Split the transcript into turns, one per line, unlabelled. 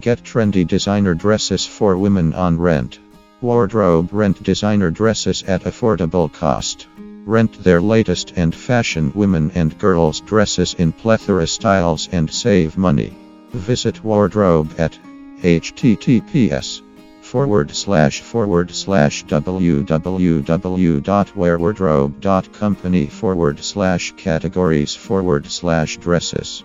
Get trendy designer dresses for women on rent. Wardrobe rent designer dresses at affordable cost. Rent their latest and fashion women and girls dresses in plethora styles and save money. Visit Wardrobe at https forward slash forward slash www.wearwardrobe.company forward slash categories forward slash dresses.